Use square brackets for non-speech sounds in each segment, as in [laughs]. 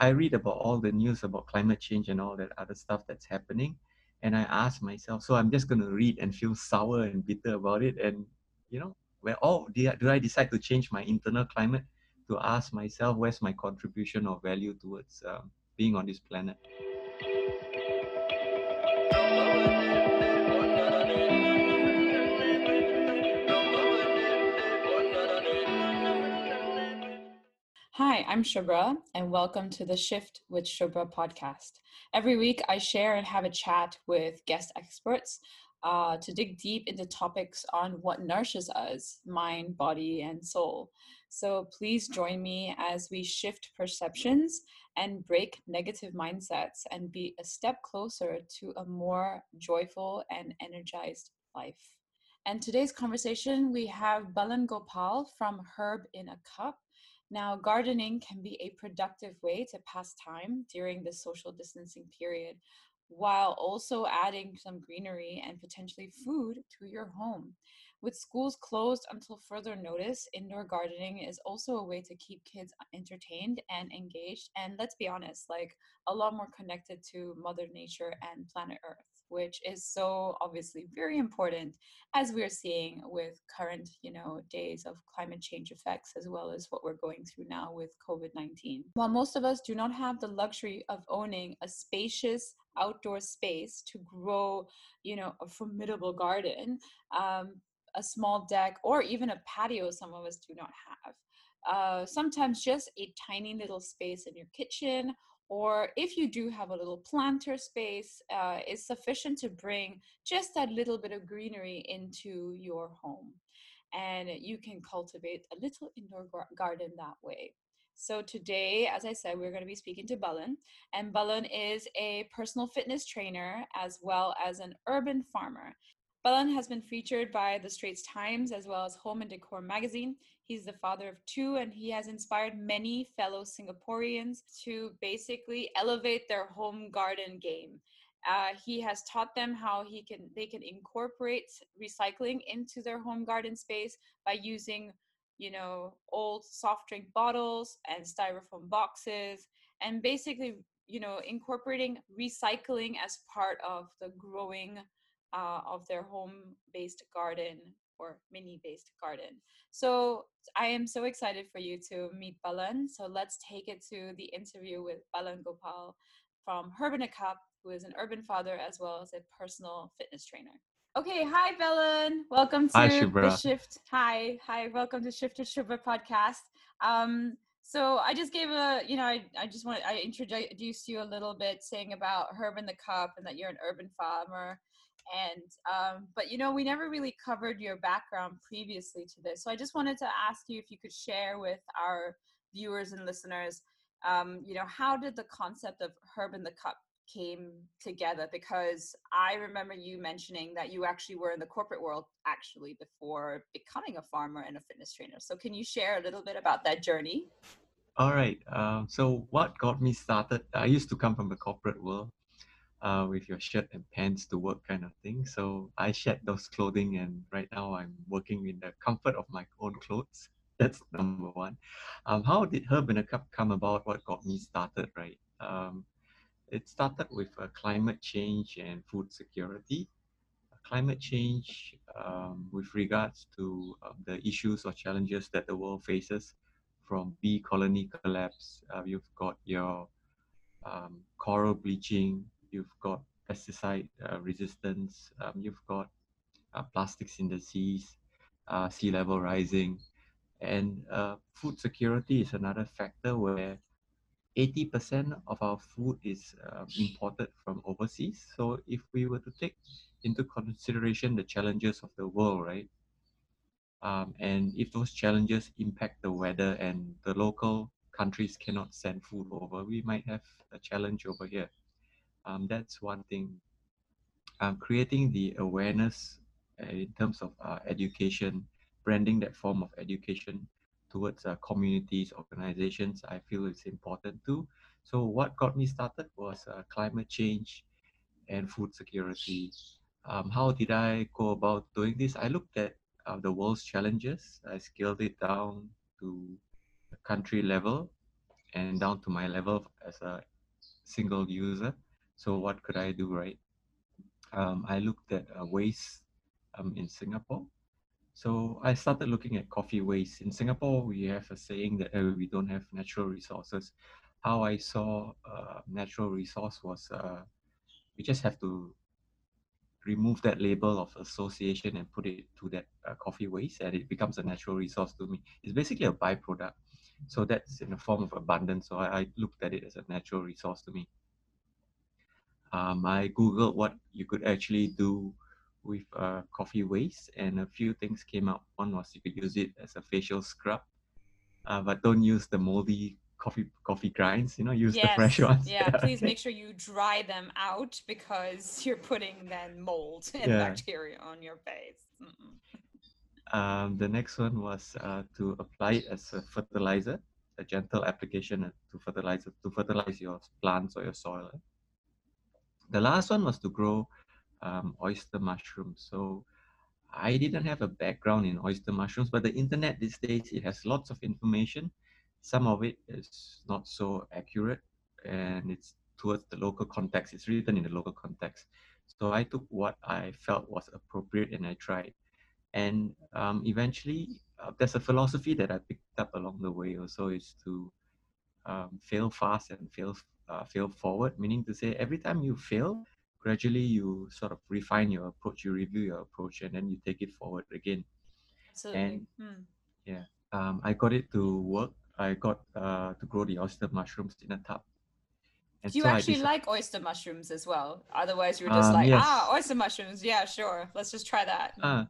I, read about all the news about climate change and all that other stuff that's happening. And I ask myself, so I'm just going to read and feel sour and bitter about it. And, you know, where, oh, do I, do I decide to change my internal climate to ask myself, where's my contribution or value towards um, being on this planet? Hi, I'm Shubhra, and welcome to the Shift with Shubhra podcast. Every week, I share and have a chat with guest experts uh, to dig deep into topics on what nourishes us mind, body, and soul. So please join me as we shift perceptions and break negative mindsets and be a step closer to a more joyful and energized life. And today's conversation, we have Balan Gopal from Herb in a Cup now, gardening can be a productive way to pass time during the social distancing period while also adding some greenery and potentially food to your home. With schools closed until further notice, indoor gardening is also a way to keep kids entertained and engaged. And let's be honest, like a lot more connected to Mother Nature and planet Earth which is so obviously very important as we're seeing with current you know days of climate change effects as well as what we're going through now with covid-19 while most of us do not have the luxury of owning a spacious outdoor space to grow you know a formidable garden um, a small deck or even a patio some of us do not have uh, sometimes just a tiny little space in your kitchen or if you do have a little planter space, uh, it's sufficient to bring just that little bit of greenery into your home. And you can cultivate a little indoor garden that way. So today, as I said, we're going to be speaking to Balan. And Balan is a personal fitness trainer as well as an urban farmer. Balan has been featured by the Straits Times as well as Home and Decor magazine. He's the father of two, and he has inspired many fellow Singaporeans to basically elevate their home garden game. Uh, he has taught them how he can they can incorporate recycling into their home garden space by using, you know, old soft drink bottles and styrofoam boxes, and basically, you know, incorporating recycling as part of the growing uh, of their home-based garden or mini-based garden. So I am so excited for you to meet Balan. So let's take it to the interview with Balan Gopal from Herb in a Cup, who is an urban father as well as a personal fitness trainer. Okay, hi Balan. Welcome to hi, the Shift. Hi, hi. Welcome to Shift to Shubhra podcast. Um, so I just gave a, you know, I, I just want I introduced you a little bit, saying about Herb in the Cup and that you're an urban farmer and um, but you know we never really covered your background previously to this so i just wanted to ask you if you could share with our viewers and listeners um, you know how did the concept of herb in the cup came together? Because i remember you mentioning that you actually were in the corporate world actually before becoming a farmer and a fitness trainer so can you share a little bit about that journey? All right um, so what got me started i used to come from the corporate world uh, with your shirt and pants to work kind of thing. So I shed those clothing, and right now I'm working in the comfort of my own clothes. [laughs] That's number one. Um, how did Herb in a Cup come about? What got me started, right? Um, it started with uh, climate change and food security. Climate change um, with regards to uh, the issues or challenges that the world faces from bee colony collapse. Uh, you've got your um, coral bleaching, you've got pesticide uh, resistance, um, you've got uh, plastics in the seas, uh, sea level rising, and uh, food security is another factor where 80% of our food is um, imported from overseas. So if we were to take into consideration the challenges of the world, right? Um, and if those challenges impact the weather and the local countries cannot send food over, we might have a challenge over here. Um, that's one thing. Um, creating the awareness uh, in terms of uh, education, branding that form of education towards uh, communities, organizations, I feel it's important too. So what got me started was uh, climate change and food security. Um, how did I go about doing this? I looked at uh, the world's challenges. I scaled it down to country level and down to my level as a single user. So what could I do, right? Um, I looked at uh, waste um, in Singapore. So I started looking at coffee waste. In Singapore, we have a saying that uh, we don't have natural resources. How I saw uh, natural resource was uh, we just have to remove that label of association and put it to that uh, coffee waste and it becomes a natural resource to me. It's basically a byproduct. So that's in the form of abundance. So I, I looked at it as a natural resource to me. Um, I Googled what you could actually do with uh, coffee waste and a few things came up. One was you could use it as a facial scrub, uh, but don't use the moldy coffee coffee grinds you know use yes. the fresh ones [laughs] yeah please make sure you dry them out because [laughs] you're putting then mold and yeah. bacteria on your face um, the next one was uh, to apply it as a fertilizer a gentle application to fertilize to fertilize your plants or your soil the last one was to grow um, oyster mushrooms so I didn't have a background in oyster mushrooms, but the internet these days it has lots of information some of it is not so accurate and it's towards the local context. It's written in the local context. So I took what I felt was appropriate and I tried. And um, eventually, uh, there's a philosophy that I picked up along the way also is to um, fail fast and fail, uh, fail forward, meaning to say every time you fail, gradually you sort of refine your approach, you review your approach, and then you take it forward again. Absolutely. And hmm. yeah, um, I got it to work I got uh, to grow the oyster mushrooms in a tub. And Do you so actually like oyster mushrooms as well? Otherwise, you're just um, like, yes. ah, oyster mushrooms. Yeah, sure. Let's just try that. Uh,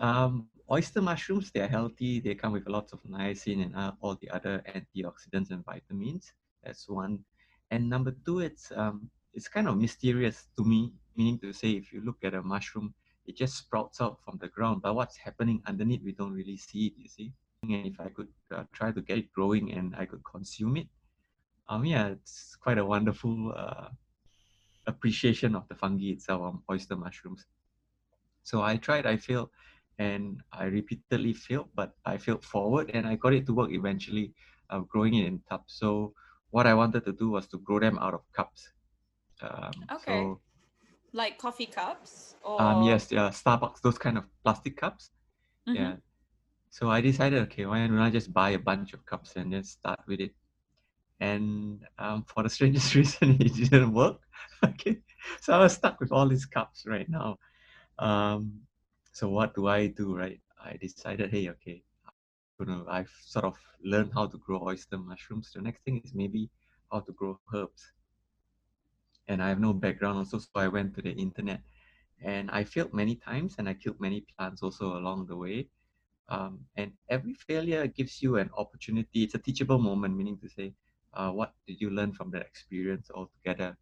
um, oyster mushrooms, they're healthy. They come with lots of niacin and uh, all the other antioxidants and vitamins. That's one. And number two, it's um, it's kind of mysterious to me. Meaning to say, if you look at a mushroom, it just sprouts out from the ground. But what's happening underneath, we don't really see it. You see and if I could uh, try to get it growing and I could consume it, um, yeah, it's quite a wonderful uh, appreciation of the fungi itself, um, oyster mushrooms. So I tried, I failed, and I repeatedly failed, but I failed forward and I got it to work eventually, uh, growing it in tubs. So what I wanted to do was to grow them out of cups. Um, okay. So, like coffee cups? Or... Um, yes, yeah, Starbucks, those kind of plastic cups. Mm-hmm. Yeah, so I decided, okay, why don't I just buy a bunch of cups and then start with it? And um, [laughs] for the strangest [laughs] reason, it didn't work. [laughs] okay, so I was stuck with all these cups right now. Um, so what do I do, right? I decided, hey, okay, I've sort of learned how to grow oyster mushrooms. The next thing is maybe how to grow herbs. And I have no background also, so I went to the internet and I failed many times and I killed many plants also along the way. Um, and every failure gives you an opportunity. It's a teachable moment, meaning to say, uh, what did you learn from that experience altogether?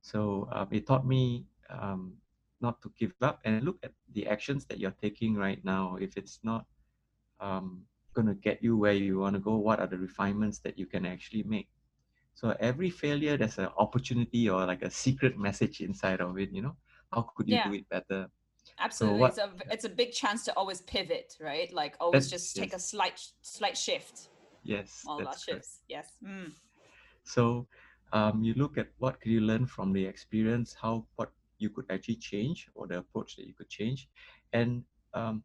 So um, it taught me um, not to give up and look at the actions that you're taking right now. If it's not um, going to get you where you want to go, what are the refinements that you can actually make? So every failure, there's an opportunity or like a secret message inside of it. You know, how could you yeah. do it better? Absolutely, so what, it's a it's a big chance to always pivot, right? Like always just take yes. a slight slight shift. Yes, all our shifts. Yes. Mm. So, um, you look at what could you learn from the experience, how what you could actually change, or the approach that you could change, and um,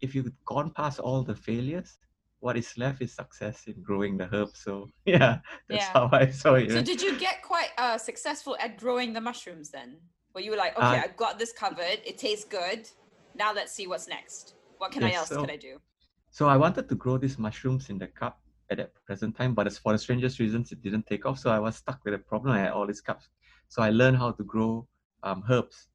if you've gone past all the failures, what is left is success in growing the herb. So [laughs] yeah, that's yeah. how I saw it. So did you get quite uh, successful at growing the mushrooms then? where you were like, okay, uh, I've got this covered. It tastes good. Now let's see what's next. What can yes, I else so, can I do? So I wanted to grow these mushrooms in the cup at that present time, but as for the strangest reasons, it didn't take off. So I was stuck with a problem. I had all these cups. So I learned how to grow um, herbs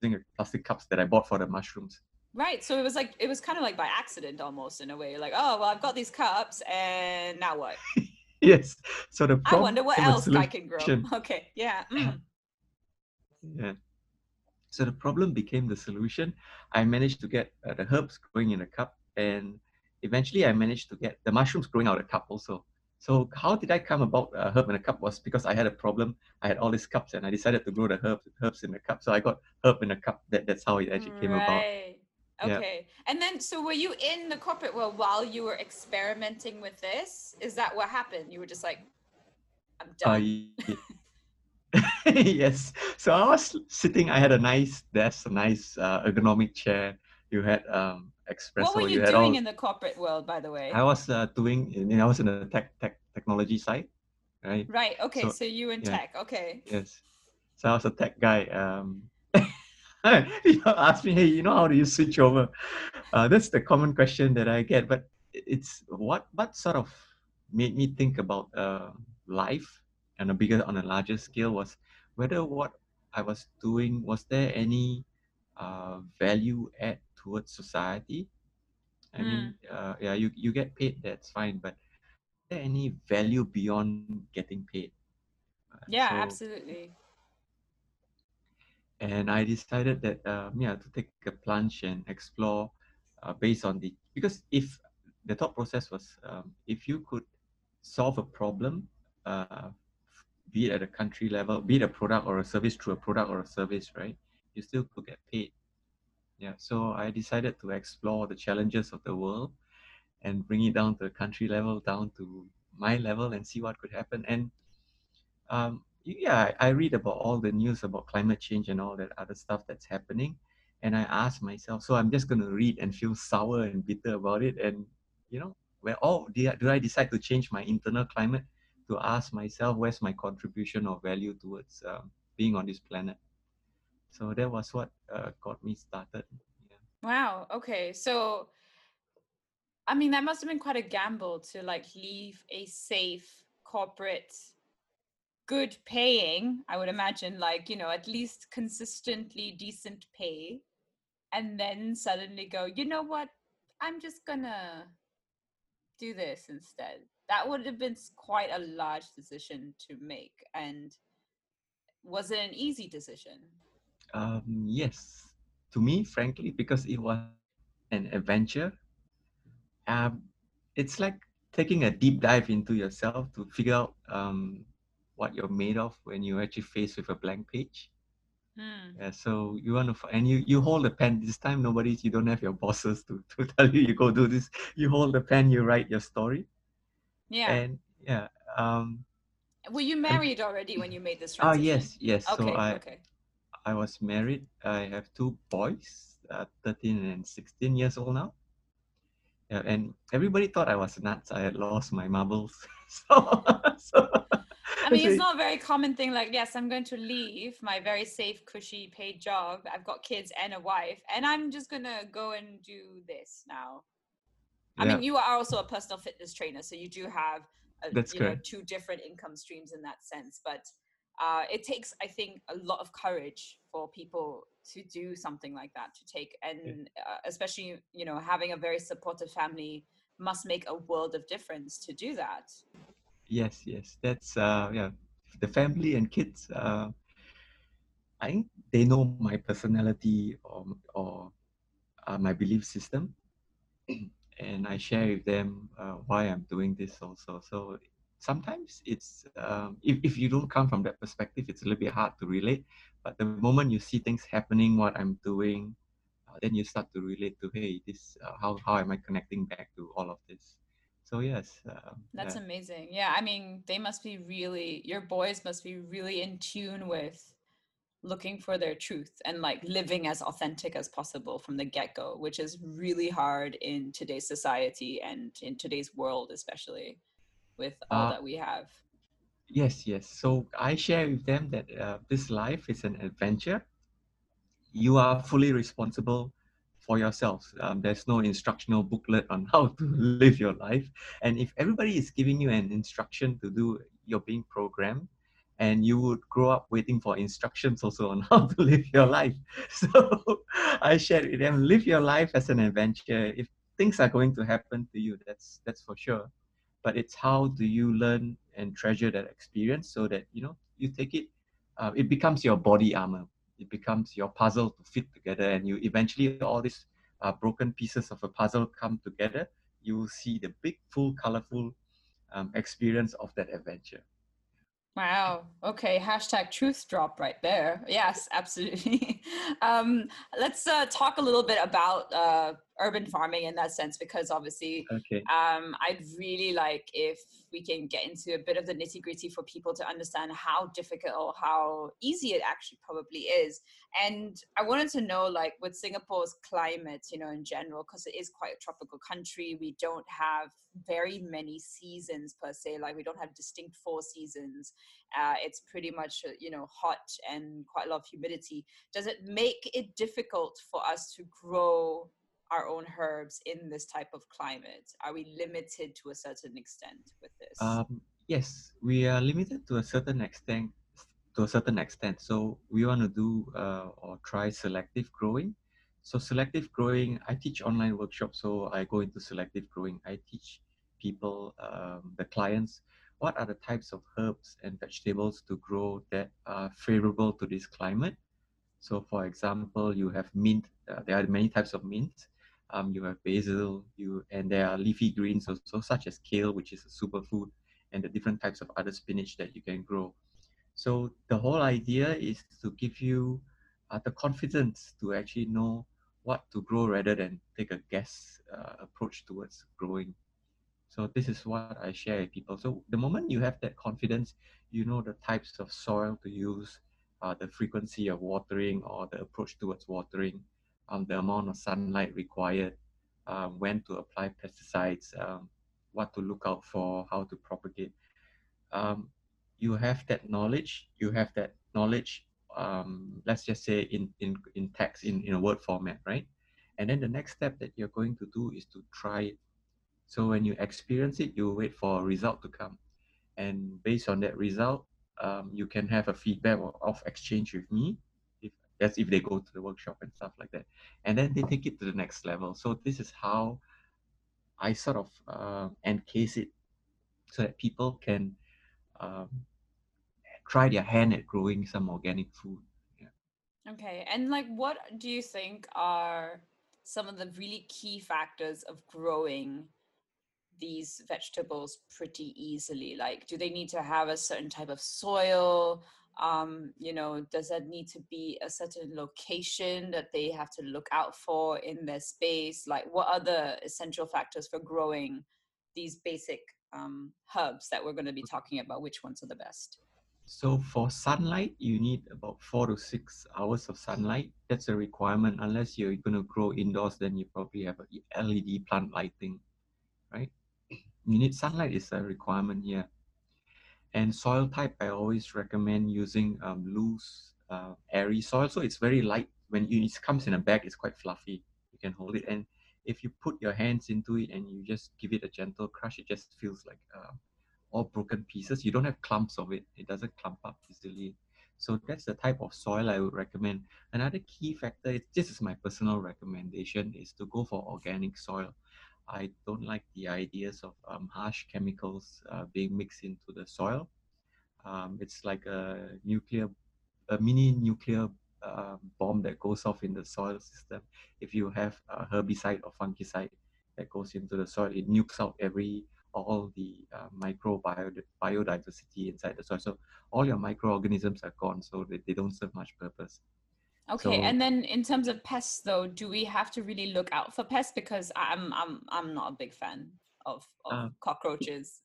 using plastic cups that I bought for the mushrooms. Right. So it was like it was kind of like by accident almost in a way. Like, oh well, I've got these cups, and now what? [laughs] yes. So the I wonder what else I can grow. [laughs] Okay. Yeah. [laughs] Mm. Yeah. So the problem became the solution. I managed to get uh, the herbs growing in a cup, and eventually I managed to get the mushrooms growing out of a cup also. So how did I come about uh, herb in a cup was because I had a problem. I had all these cups, and I decided to grow the herbs herbs in a cup. So I got herb in a cup. That that's how it actually came right. about. Okay. Yeah. And then, so were you in the corporate world while you were experimenting with this? Is that what happened? You were just like, I'm Uh, done. ye- [laughs] [laughs] yes. So I was sitting. I had a nice desk, a nice uh, ergonomic chair. You had um, espresso. what were you, had doing all. in the corporate world, by the way? I was uh, doing. You know, I was in the tech tech technology side, right? right. Okay. So, So, you in yeah. tech. Okay. Yes. So I was a tech guy. Um, [laughs] you ask me, hey, you know how do you switch over? Uh, that's the common question that I get. But it's what what sort of made me think about uh, life on a bigger, on a larger scale was whether what I was doing was there any uh, value add towards society. I mean, uh, yeah, you you get paid, that's fine, but is there any value beyond getting paid? Uh, Yeah, so- absolutely. And I decided that um, yeah to take a plunge and explore uh, based on the because if the thought process was um, if you could solve a problem uh, be it at a country level be it a product or a service through a product or a service right you still could get paid. Yeah so I decided to explore the challenges of the world and bring it down to the country level down to my level and see what could happen. And um, yeah, I read about all the news about climate change and all that other stuff that's happening. And I ask myself, so I'm just going to read and feel sour and bitter about it. And, you know, where, oh, do I decide to change my internal climate to ask myself, where's my contribution or value towards um, being on this planet? So that was what uh, got me started. Yeah. Wow. Okay. So, I mean, that must have been quite a gamble to like leave a safe corporate, good paying, I would imagine, like, you know, at least consistently decent pay, and then suddenly go, you know what? I'm just gonna do this instead. That would have been quite a large decision to make. And was it an easy decision? Um, yes, to me, frankly, because it was an adventure. Um, it's like taking a deep dive into yourself to figure out um, what you're made of when you're actually faced with a blank page. Hmm. Yeah, so you want to, and you you hold the pen. This time, nobody's. You don't have your bosses to [laughs] to tell you you go do this. You hold the pen. You write your story, Yeah. and yeah. Um, Were you married already when you made this ah, transition? yes, yes. Okay, so I okay. I was married. I have two boys, uh, 13 and 16 years old now. Yeah, and everybody thought I was nuts. I had lost my marbles. [laughs] so, [laughs] so [laughs] I mean, it's not a very common thing. Like, yes, I'm going to leave my very safe, cushy, paid job. I've got kids and a wife, and I'm just gonna go and do this now. I yeah, mean, you are also a personal fitness trainer, so you do have, a, That's you know, two different income streams in that sense. But uh, it takes, I think, a lot of courage for people to do something like that. To take, and uh, especially, you know, having a very supportive family must make a world of difference to do that. Yes, yes. That's uh, yeah. The family and kids. Uh, I think they know my personality or or uh, my belief system, [clears throat] and I share with them uh, why I'm doing this also. So sometimes it's um, if if you don't come from that perspective, it's a little bit hard to relate. But the moment you see things happening, what I'm doing, uh, then you start to relate to hey, this uh, how how am I connecting back to all of this? So yes, um, That's yeah. amazing. Yeah, I mean, they must be really, your boys must be really in tune with looking for their truth and like living as authentic as possible from the get go, which is really hard in today's society and in today's world, especially with all Uh, that we have. Yes, yes. So I share with them that uh, this life is an adventure. You are fully responsible for yourselves. Um, there's no instructional booklet on [laughs] how to live your life. And if everybody is giving you an instruction to do, you're being programmed, and you would grow up waiting for instructions also on [laughs] how to live your life. [laughs] So I shared with them, live your life as an adventure. If things are going to happen to you, that's that's for sure but it's how do you learn and treasure that experience so that you know you take it uh, it becomes your body armor it becomes your puzzle to fit together and you eventually all these uh, broken pieces of a puzzle come together you will see the big full colorful um, experience of that adventure Wow. Okay. Hashtag truth drop right there. Yes, absolutely. [laughs] um, let's uh, talk a little bit about uh, urban farming in that sense because obviously Okay. um, I'd really like if we can get into a bit of the nitty gritty for people to understand how difficult or how easy it actually probably is. And I wanted to know, like, with Singapore's climate, you know, in general, because it is quite a tropical country, we don't have very many seasons per se. Like, we don't have distinct four seasons. Uh, it's pretty much, uh, you know, hot and quite a lot of humidity. Does it make it difficult for us to grow our own herbs in this type of climate? Are we limited to a certain extent with this? Um, yes, we are limited to a certain extent. To a certain extent, so we want to do uh, or try selective growing. So selective growing, I teach online workshops, so I go into selective growing. I teach people, um, the clients, what are the types of herbs and vegetables to grow that are favorable to this climate. So, for example, you have mint. Uh, there are many types of mint um, you have basil, you and there are leafy greens also, such as kale, which is a superfood, and the different types of other spinach that you can grow. So the whole idea is to give you uh, the confidence to actually know what to grow rather than take a guess uh, approach towards growing. So this is what I share with people. So the moment you have that confidence, you know the types of soil to use, uh, the frequency of watering or the approach towards watering, um, the amount of sunlight required, um, when to apply pesticides, um, what to look out for, how to propagate. Um, you have that knowledge, you have that knowledge, um, let's just say in, in, in text, in, in a word format, right? And then the next step that you're going to do is to try it. So when you experience it, you wait for a result to come. And based on that result, um, you can have a feedback of, of exchange with me that's if they go to the workshop and stuff like that. And then they take it to the next level. So this is how i sort of uh, encase it so that people can um, try their hand at growing some organic food. Yeah. okay. And like what do you think are some of the really key factors of growing these vegetables pretty easily? Like do they need to have a certain type of soil um, you know does that need to be a certain location that they have to look out for in their space? Like what are the essential factors for growing these basic um, herbs that we're going to be talking about? Which ones are the best? So for sunlight you need about four to six hours of sunlight. That's a requirement. Unless you're going to grow indoors then you probably have a led plant lighting right? You need sunlight is a requirement here and soil type, I always recommend using um, loose, uh, airy soil. So it's very light. When it comes in a bag, it's quite fluffy. You can hold it. And if you put your hands into it and you just give it a gentle crush, it just feels like uh, all broken pieces. You don't have clumps of it. It doesn't clump up easily. So that's the type of soil I would recommend. Another key factor, is, this is my personal recommendation, is to go for organic soil. I don't like the ideas of um, harsh chemicals uh, being mixed into the soil. Um, it's like a nuclear, a mini nuclear uh, bomb that goes off in the soil system. If you have a herbicide or fungicide that goes into the soil, it nukes out every all the uh, micro biodiversity inside the soil. So all your microorganisms are gone, so they, they don't serve much purpose. Okay, so, and then in terms of pests, though, do we have to really look out for pests? Because I'm I'm I'm not a big fan of, of uh, cockroaches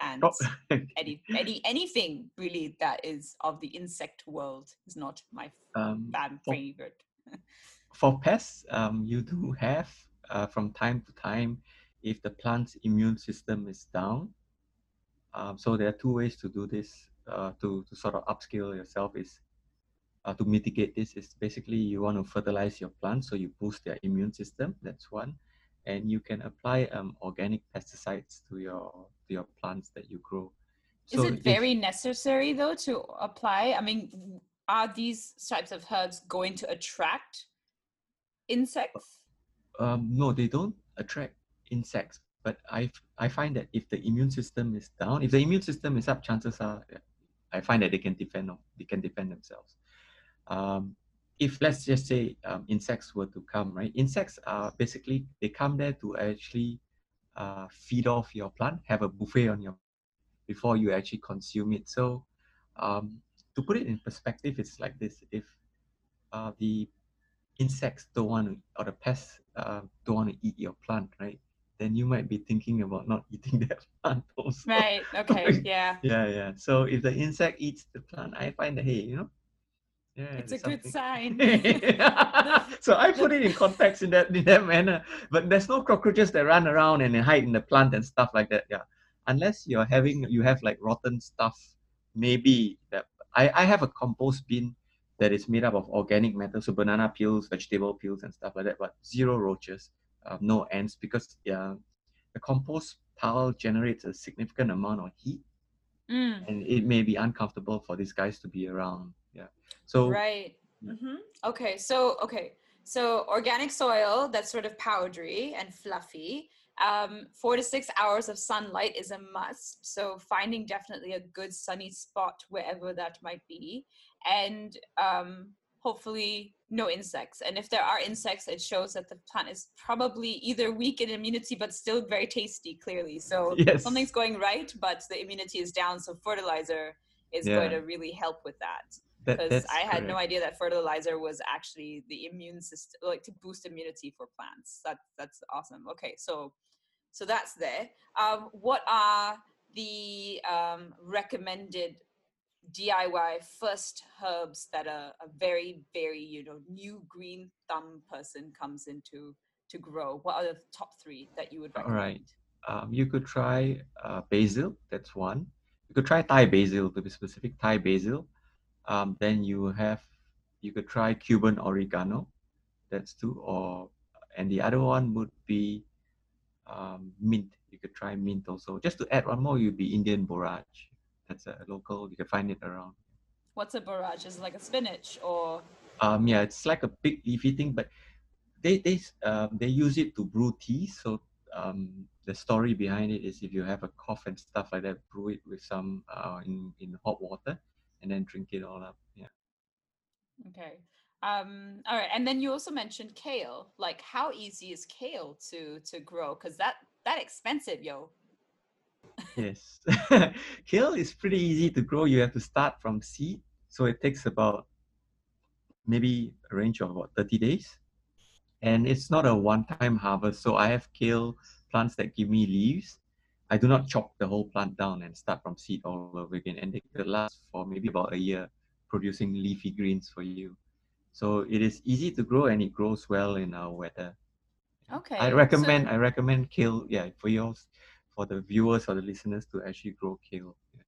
and oh. [laughs] any any anything really that is of the insect world is not my um, fan favorite. [laughs] for pests, um, you do have uh, from time to time if the plant's immune system is down. Um, so there are two ways to do this uh, to to sort of upskill yourself is uh, to mitigate this is basically you want to fertilize your plants so you boost their immune system. That's one, and you can apply um, organic pesticides to your to your plants that you grow. So is it very if, necessary though to apply? I mean, are these types of herbs going to attract insects? Um, no, they don't attract insects. But I I find that if the immune system is down, if the immune system is up, chances are I find that they can defend they can defend themselves um, if let's just say um, insects were to come, right? Insects are basically they come there to actually uh, feed off your plant, have a buffet on your before you actually consume it. So um, to put it in perspective, it's like this: if uh, the insects don't want to, or the pests uh, don't want to eat your plant, right? Then you might be thinking about not [laughs] eating that plant also. Right. [laughs] Okay. Yeah. yeah, yeah. So if the insect eats the plant, I find that hey, you know, yeah, It's a there's good sign. [laughs] so I put it in context in that in that manner. But there's no cockroaches that run around and hide in the plant and stuff like that. Yeah, unless you're having you have like rotten stuff, maybe that I I have a compost bin that is made up of organic matter, so banana peels, vegetable peels, and stuff like that. But zero roaches, uh, no ants, because yeah, the compost pile generates a significant amount of heat, Mm, and it may be uncomfortable for these guys to be around. Yeah, so right. Yeah. hmm Okay. So okay. So organic soil that's sort of powdery and fluffy. Um, four to six hours of sunlight is a must. So finding definitely a good sunny spot wherever that might be, and um, hopefully no insects. And if there are insects, it shows that the plant is probably either weak in immunity but still very tasty. Clearly, so [laughs] Yes. something's going right, but the immunity is down. So fertilizer is going to really help with that, because I had no idea that fertilizer was actually the immune system, like to boost immunity for plants. That that's awesome. Okay, so so that's there. Um, what are the um, recommended DIY first herbs that a, a very very you know new green thumb person comes into to grow? What are the top three that you would All recommend? right. Um, you could try uh, basil. That's one. You could try Thai basil to be specific. Thai basil. Um, then you have you could try Cuban oregano. That's two. Or and the other one would be um, mint. You could try mint also. Just to add one more, you'd be Indian borage. That's a local. You can find it around. What's a borage? Is it like a spinach or Um, yeah, it's like a big leafy thing, but they they um, they use it to brew tea. So um, the story behind it is if you have a cough and stuff like that, brew it with some uh, in in hot water, and then drink it all up. Yeah. Okay. Um, all right. And then you also mentioned kale. Like, how easy is kale to to grow? Because that that expensive, yo. Yes. [laughs] Kale is pretty easy to grow. You have to start from seed, so it takes about maybe a range of about 30 days. And it's not a one-time harvest. So I have kale plants that give me leaves. I do not chop the whole plant down and start from seed all over again. And they could last for maybe about a year, producing leafy greens for you. So it is easy to grow and it grows well in our weather. Okay. I so- recommend I recommend kale, yeah, for yours for the viewers or the listeners to actually grow kale. Yeah.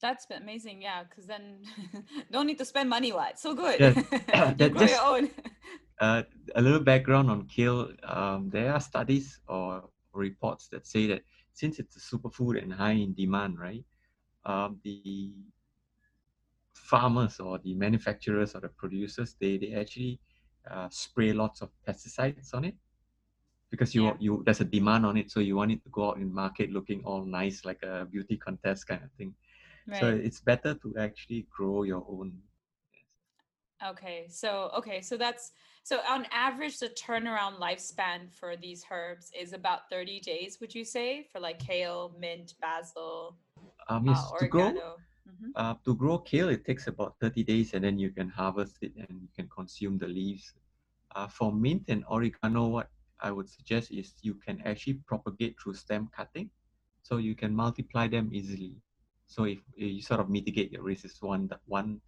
That's amazing, yeah. Because then [laughs] don't need to spend money. What? So good. Yes. [laughs] you [coughs] grow just- your own. [laughs] Uh, a little background on kale. Um, there are studies or reports that say that since it's a superfood and high in demand, right? Um, the farmers or the manufacturers or the producers, they, they actually uh, spray lots of pesticides on it because you Yeah. you there's a demand on it, so you want it to go out in market looking all nice like a beauty contest kind of thing. So it's better to actually grow your own. Okay. So okay. So that's so on average, the turnaround lifespan for these herbs is about thirty days. Would you say for like kale, mint, basil, Um, uh, to grow oregano? Mhm. uh, to grow kale, it takes about 30 days and then you can harvest it and you can consume the leaves. Uh, for mint and oregano, what I would suggest is you can actually propagate through stem cutting. So you can multiply them easily. So if you sort of mitigate your risk is one, one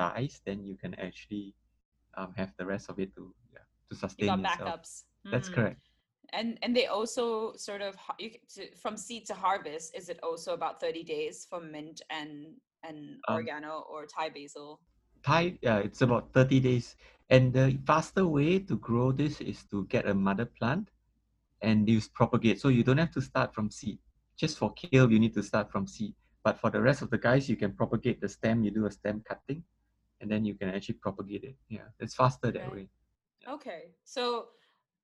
dies, then you can actually um, have the rest of it to, yeah, to sustain. You got yourself. backups. That's Mm. correct. And and they also sort of you, to, from seed to harvest. Is it also about thirty days for mint and and Um, oregano or Thai basil? Thai, yeah, it's about 30 days. And the faster way to grow this is to get a mother plant and use propagate. So you don't have to start from seed. Just for kale, you need to start from seed. But for the rest of the guys, you can propagate the stem. You do a stem cutting, and then you can actually propagate it. Yeah, it's faster that Right. way. Okay, so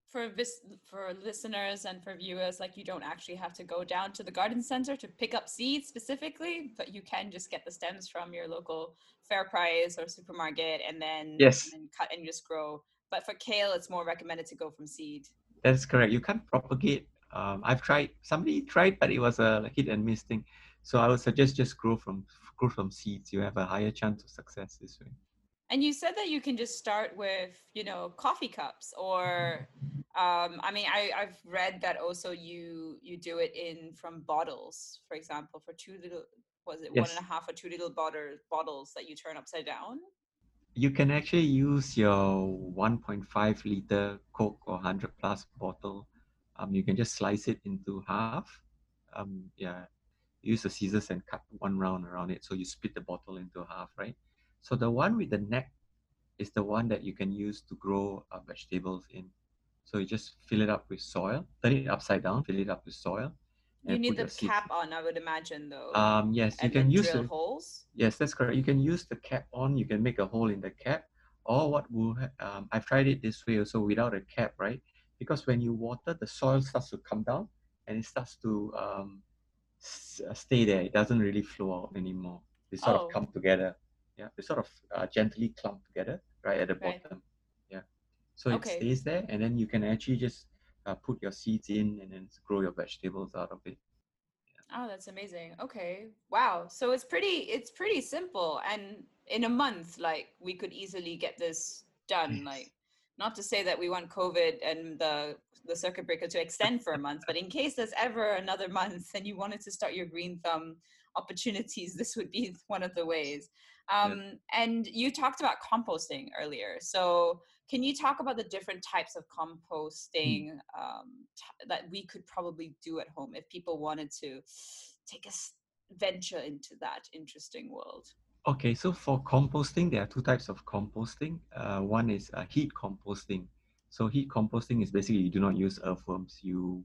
for vis- for listeners and for viewers, like you don't actually have to go down to the garden center to pick up seeds specifically, but you can just get the stems from your local FairPrice or supermarket, and then Yes. and cut and just grow. But for kale, it's more recommended to go from seed. That's correct. You can't propagate. Um, I've tried. Somebody tried, but it was a hit and miss thing. So I would suggest just grow from grow from seeds. You have a higher chance of success this way. And you said that you can just start with, you know, coffee cups or Um, I mean, I, I've read that also you you do it in from bottles, for example, for two little was it yes. one and a half or two little bottles bottles that you turn upside down? You can actually use your 1.5 liter Coke or 100 plus bottle. Um, you can just slice it into half. Um, yeah, use the scissors and cut one round around it. So you split the bottle into half, right? So the one with the neck is the one that you can use to grow uh, vegetables in. So you just fill it up with soil, turn it upside down, fill it up with soil. You need the cap on, I would imagine, though. Um, yes, you can use the holes. Yes, that's correct. You can use the cap on. You can make a hole in the cap, or what will um, I've tried it this way also without a cap, right? Because when you water, the soil starts to come down and it starts to um, uh, stay there. It doesn't really flow out anymore. They sort oh. of come together. Yeah, they sort of uh, gently clump together right at the right. bottom. Yeah, so okay. it stays there, and then you can actually just uh, put your seeds in and then grow your vegetables out of it. Yeah. Oh, that's amazing. Okay, wow. So it's pretty it's pretty simple, and in a month, like we could easily get this done. Yes. Like, not to say that we want COVID and the the circuit breaker to extend for a month. But in case there's ever another month and you wanted to start your green thumb opportunities, this would be [laughs] one of the ways. Um, yeah. And you talked about composting earlier. So can you talk about the different types of composting hmm. um, t- that we could probably do at home if people wanted to take a venture into that interesting world? Okay, so for composting, there are two types of composting. Uh, one is uh, heat composting, so heat composting is basically you do not use earthworms. You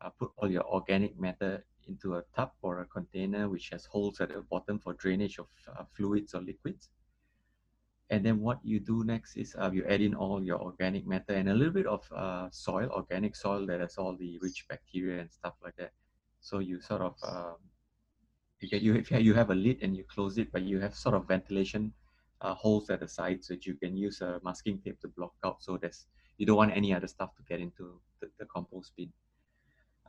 uh, put all your organic matter into a tub or a container which has holes at the bottom for drainage of uh, fluids or liquids. And then what you do next is uh, you add in all your organic matter and a little bit of uh, soil, organic soil that has all the rich bacteria and stuff like that. So you sort of um, you get you you have a lid and you close it, but you have sort of ventilation uh, holes at the side so that you can use a masking tape to block out so there's you don't want any other stuff to get into the, the compost bin.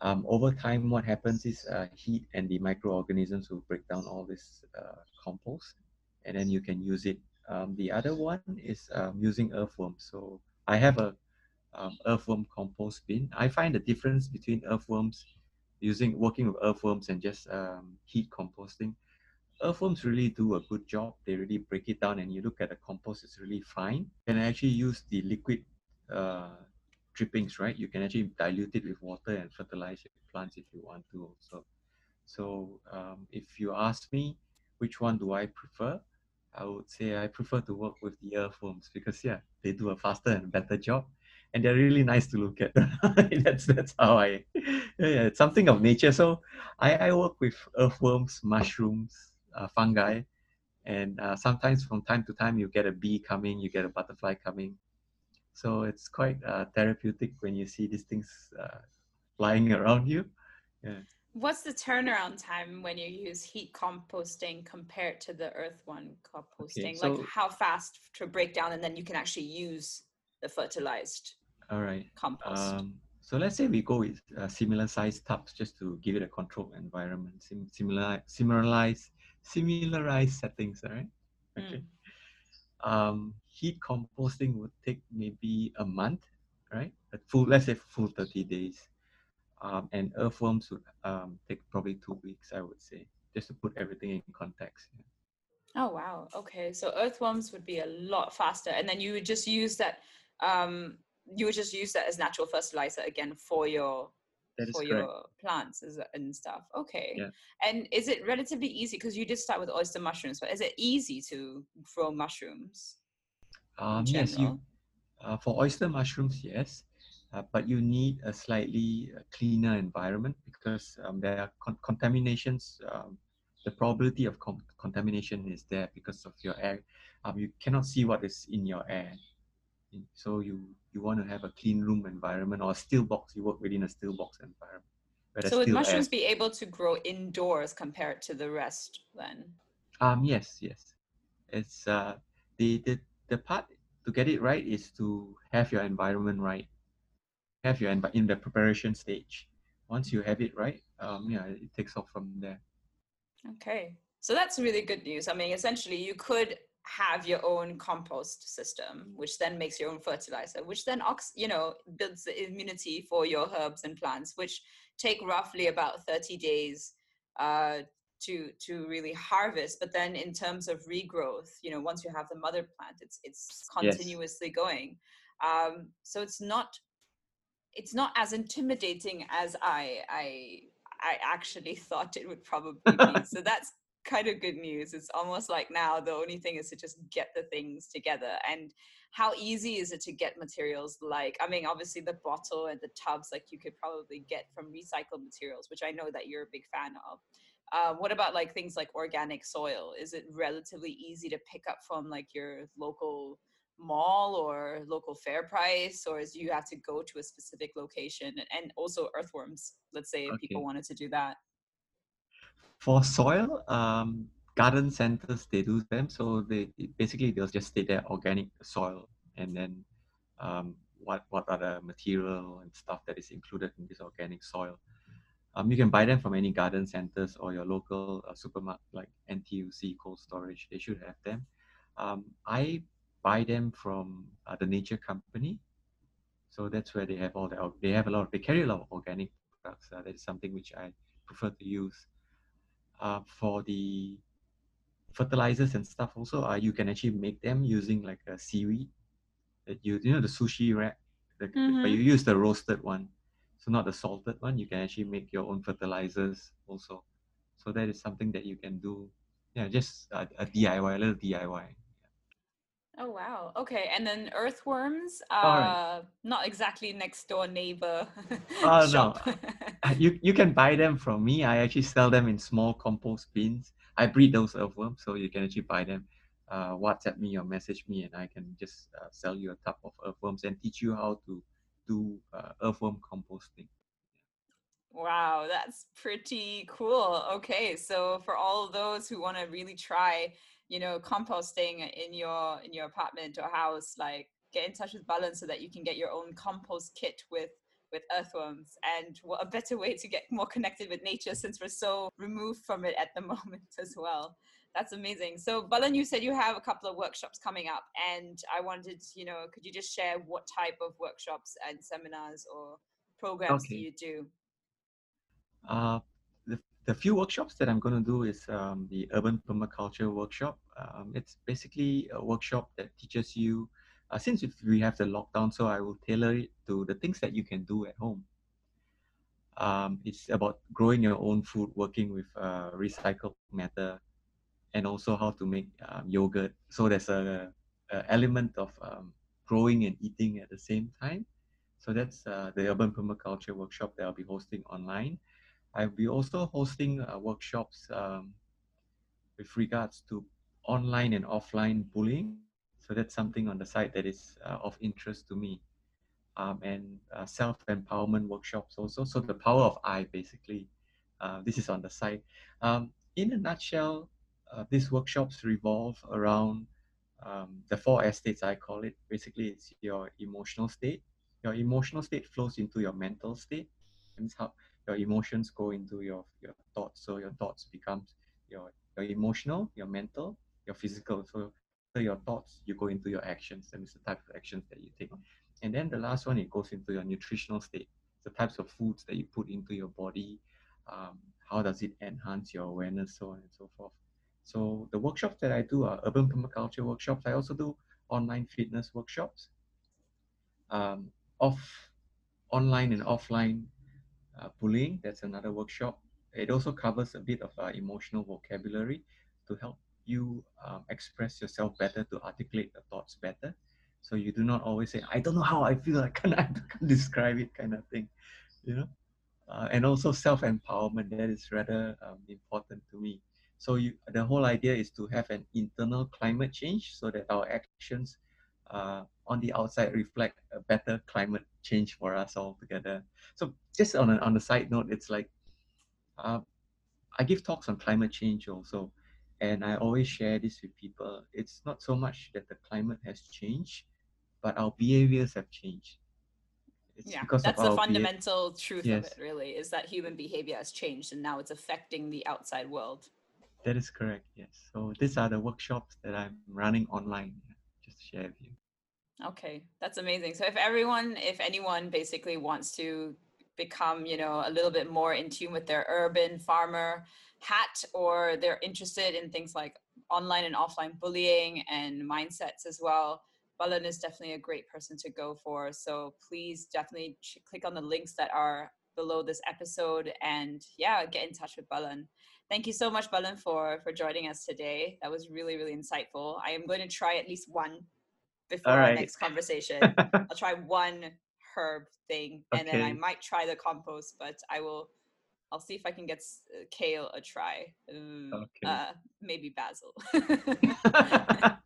Um, over time, what happens is uh, heat and the microorganisms will break down all this uh, compost, and then you can use it. Um, the other one is um, using earthworms. So I have a um, earthworm compost bin. I find the difference between earthworms using working with earthworms and just um, heat composting. Earthworms really do a good job. They really break it down, and you look at the compost; it's really fine. You can actually use the liquid uh, drippings, right? You can actually dilute it with water and fertilize your plants if you want to also. So um, if you ask me, which one do I prefer? I would say I prefer to work with the earthworms because yeah, they do a faster and better job, and they're really nice to look at. [laughs] that's that's how I, yeah, it's something of nature. So I, I work with earthworms, mushrooms, uh, fungi, and uh, sometimes from time to time you get a bee coming, you get a butterfly coming, so it's quite uh, therapeutic when you see these things uh, flying [laughs] around you. Yeah. What's the turnaround time when you use heat composting compared to the earth one composting? Okay, so, like how fast to break down and then you can actually use the fertilized all right. compost? Um, so let's say we go with uh, similar size tubs just to give it a controlled environment, Sim- similar, similarized, similarized settings, all right? Okay. Mm. Um, heat composting would take maybe a month, right? A full, let's say full 30 days. Um, and earthworms would um, take probably two weeks, I would say, just to put everything in context. Yeah. Oh, wow. Okay. So earthworms would be a lot faster. And then you would just use that, um, you would just use that as natural fertilizer again for your for correct. your plants and stuff. Okay. Yeah. And is it relatively easy? Because you did start with oyster mushrooms, but is it easy to grow mushrooms? Um, yes, you uh, for oyster mushrooms, yes, uh, but you need a slightly uh, cleaner environment because um, there are con- contaminations. Um, the probability of com- contamination is there because of your air. Um, you cannot see what is in your air, so you you want to have a clean room environment or a still box. You work within a still box environment. So would mushrooms air. be able to grow indoors compared to the rest then? Um, yes, yes. It's uh, the, the the part to get it right is to have your environment right, have your env- in the preparation stage. Once you have it right, um, yeah, it takes off from there. Okay, so that's really good news. I mean, essentially, you could have your own compost system, which then makes your own fertilizer, which then ox- you know builds the immunity for your herbs and plants, which take roughly about 30 days uh, to to really harvest. But then in terms of regrowth, you know, once you have the mother plant, it's it's continuously yes. going. Um, so it's not it's not as intimidating as I I I actually [laughs] thought it would probably be. so [laughs] that's kind of good news. It's almost like now the only thing is to just get the things together. And how easy is it to get materials like, I mean, obviously the bottle and the tubs, like you could probably get from recycled materials, which I know that you're a big fan of. Uh, what about like things like organic soil? Is it relatively easy to pick up from like your local mall or local FairPrice, or is you have to go to a specific location? And also earthworms, let's say okay. people wanted to do that. For soil, um, garden centers they do them. So they basically they'll just state their organic soil and then um, what what the material and stuff that is included in this organic soil. Um, you can buy them from any garden centers or your local uh, supermarket like NTUC Cold Storage. They should have them. Um, I buy them from uh, the Nature Company. So that's where they have all the they have a lot of, they carry a lot of organic products. Uh, that is something which I prefer to use uh, for the fertilizers and stuff also uh, you can actually make them using like a seaweed that you you know the sushi wrap the, mm-hmm. but you use the roasted one. So not the salted one you can actually make your own fertilizers also. So that is something that you can do. Yeah just a, a diy a little diy Oh wow. Okay, and then earthworms. Uh, right. not exactly next door neighbor. [laughs] Oh no. [laughs] you you can buy them from me. I actually sell them in small compost bins. I breed those earthworms, so you can actually buy them. Uh, WhatsApp me or message me, and I can just uh, sell you a tub of earthworms and teach you how to do uh, earthworm composting. Wow, that's pretty cool. Okay, so for all those who want to really try you know composting in your in your apartment or house like get in touch with balance so that you can get your own compost kit with with earthworms and what a better way to get more connected with nature since we're so removed from it at the [laughs] moment as well. That's amazing. So balan you said you have a couple of workshops coming up and i wanted you know could you just share what type of workshops and seminars or programs okay. do you do? Uh, the few workshops that I'm going to do is um, the urban permaculture workshop. Um, it's basically a workshop that teaches you, uh, since we have the lockdown, so I will tailor it to the things that you can do at home. Um, it's about growing your own food, working with uh, recycled matter, and also how to make um, yogurt. So there's a, a element of um, growing and eating at the same time. So that's uh, the urban permaculture workshop that I'll be hosting online. I'll be also hosting uh, workshops um, with regards to online and offline bullying. So that's something on the site that is uh, of interest to me. Um, and uh, self-empowerment workshops also. So the power of I, basically. Uh, this is on the site. Um, in a nutshell, uh, these workshops revolve around um, the four estates, I call it. Basically, it's your emotional state. Your emotional state flows into your mental state. And how your emotions go into your your thoughts. So your thoughts becomes your your emotional your mental your physical. So, so your thoughts you go into your actions. And it's the type of actions that you take. And then the last one it goes into your nutritional state. The types of foods that you put into your body um, how does it enhance your awareness so on and so forth. So the workshops that i do are urban permaculture workshops. I also do online fitness workshops. Um, off online and offline uh, bullying. That's another workshop. It also covers a bit of uh, emotional vocabulary to help you um, express yourself better, to articulate the thoughts better. So you do not always say, I don't know how I feel, I can't, [laughs] I can't describe it kind of thing, you know? Uh, and also self-empowerment, that is rather um, important to me. So you, the whole idea is to have an internal climate change so that our actions uh, on the outside reflect a better climate change for us all together. So just on a, on a side note, it's like uh, I give talks on climate change also, and I always share this with people. It's not so much that the climate has changed, but our behaviors have changed. It's yeah, that's the fundamental truth yes. of it, really, is that human behavior has changed and now it's affecting the outside world. That is correct. Yes. So these are the workshops that I'm running online. Share with you. Okay, that's amazing. So if everyone, if anyone basically wants to become, you know, a little bit more in tune with their urban farmer hat, or they're interested in things like online and offline bullying and mindsets as well, Balan is definitely a great person to go for. So please definitely click on the links that are below this episode and yeah, get in touch with Balan. Thank you so much, Balan, for for joining us today. That was really, really insightful. I am going to try at least one before right. our next conversation. [laughs] I'll try one herb thing, and okay. then I might try the compost, but I will. I'll see if I can get uh, kale a try. okay. Uh, maybe basil. [laughs]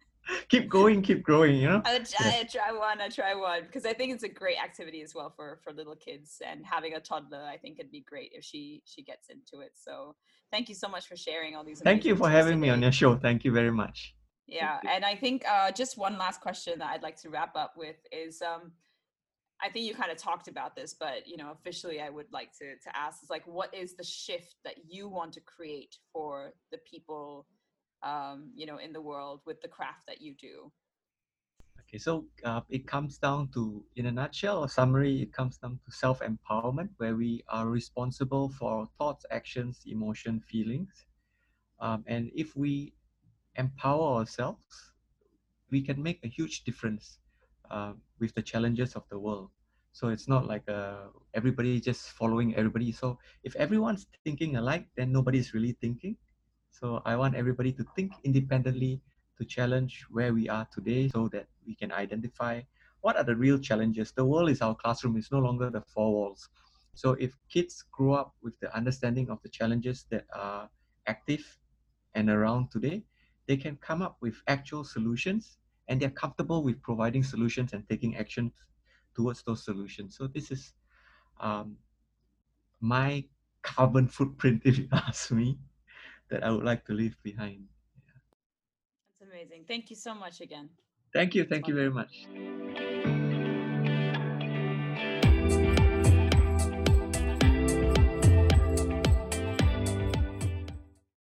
keep going, keep growing. You know. I try, try one. I try one because I think it's a great activity as well for for little kids and having a toddler. I think it'd be great if she she gets into it. So thank you so much for sharing all these. Thank you for having today. me on your show. Thank you very much. Yeah, [laughs] and I think uh, just one last question that I'd like to wrap up with is. Um, I think you kind of talked about this, but you know, officially, I would like to to ask is like, what is the shift that you want to create for the people um, you know, in the world with the craft that you do? Okay, so uh, it comes down to, in a nutshell, a summary, it comes down to self empowerment, where we are responsible for our thoughts, actions, emotion, feelings. Um, and if we empower ourselves, we can make a huge difference uh, with the challenges of the world. So it's not like uh, everybody just following everybody. So if everyone's thinking alike, then nobody's really thinking. So I want everybody to think independently to challenge where we are today so that we can identify what are the real challenges. The world is our classroom, it's no longer the four walls. So if kids grow up with the understanding of the challenges that are active and around today, they can come up with actual solutions and they're comfortable with providing solutions and taking action towards those solutions. So this is um, my carbon [laughs] footprint, if you [laughs] ask me that I would like to leave behind. Yeah. That's amazing. Thank you so much again. Thank you. Thank you very much.